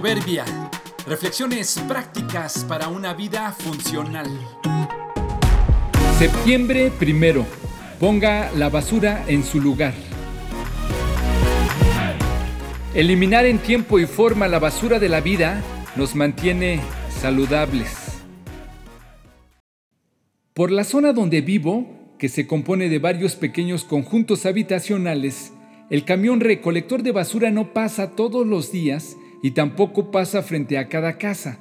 Proverbia. Reflexiones prácticas para una vida funcional. Septiembre primero. Ponga la basura en su lugar. Eliminar en tiempo y forma la basura de la vida nos mantiene saludables. Por la zona donde vivo, que se compone de varios pequeños conjuntos habitacionales, el camión recolector de basura no pasa todos los días y tampoco pasa frente a cada casa.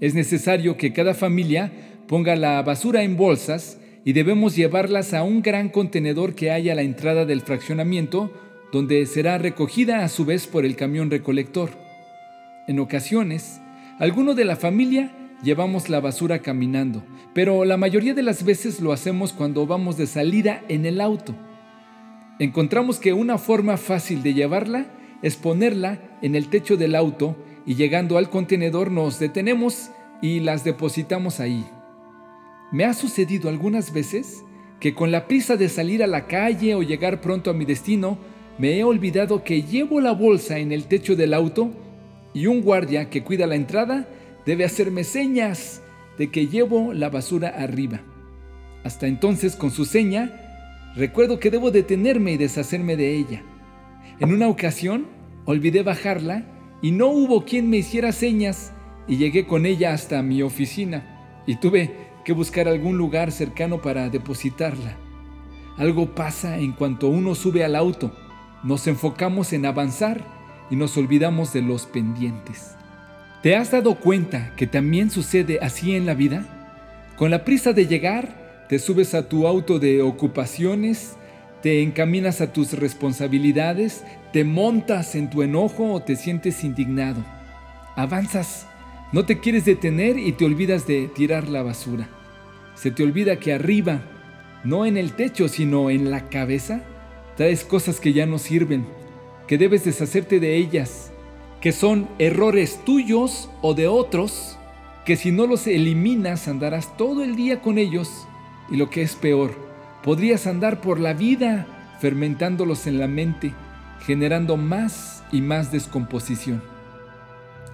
Es necesario que cada familia ponga la basura en bolsas y debemos llevarlas a un gran contenedor que hay a la entrada del fraccionamiento, donde será recogida a su vez por el camión recolector. En ocasiones, alguno de la familia llevamos la basura caminando, pero la mayoría de las veces lo hacemos cuando vamos de salida en el auto encontramos que una forma fácil de llevarla es ponerla en el techo del auto y llegando al contenedor nos detenemos y las depositamos ahí. Me ha sucedido algunas veces que con la prisa de salir a la calle o llegar pronto a mi destino, me he olvidado que llevo la bolsa en el techo del auto y un guardia que cuida la entrada debe hacerme señas de que llevo la basura arriba. Hasta entonces, con su seña, Recuerdo que debo detenerme y deshacerme de ella. En una ocasión, olvidé bajarla y no hubo quien me hiciera señas y llegué con ella hasta mi oficina y tuve que buscar algún lugar cercano para depositarla. Algo pasa en cuanto uno sube al auto. Nos enfocamos en avanzar y nos olvidamos de los pendientes. ¿Te has dado cuenta que también sucede así en la vida? Con la prisa de llegar, te subes a tu auto de ocupaciones, te encaminas a tus responsabilidades, te montas en tu enojo o te sientes indignado. Avanzas, no te quieres detener y te olvidas de tirar la basura. Se te olvida que arriba, no en el techo, sino en la cabeza, traes cosas que ya no sirven, que debes deshacerte de ellas, que son errores tuyos o de otros, que si no los eliminas andarás todo el día con ellos y lo que es peor, podrías andar por la vida fermentándolos en la mente, generando más y más descomposición.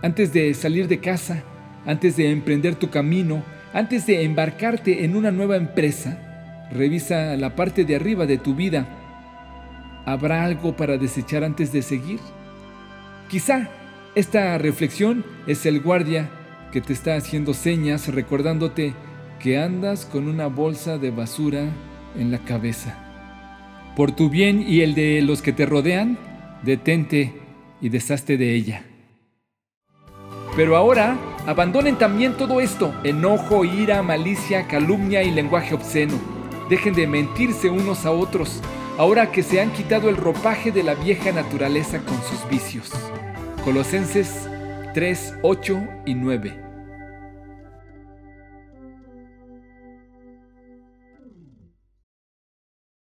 Antes de salir de casa, antes de emprender tu camino, antes de embarcarte en una nueva empresa, revisa la parte de arriba de tu vida. ¿Habrá algo para desechar antes de seguir? Quizá esta reflexión es el guardia que te está haciendo señas recordándote que andas con una bolsa de basura en la cabeza. Por tu bien y el de los que te rodean, detente y deshazte de ella. Pero ahora, abandonen también todo esto, enojo, ira, malicia, calumnia y lenguaje obsceno. Dejen de mentirse unos a otros, ahora que se han quitado el ropaje de la vieja naturaleza con sus vicios. Colosenses 3, 8 y 9.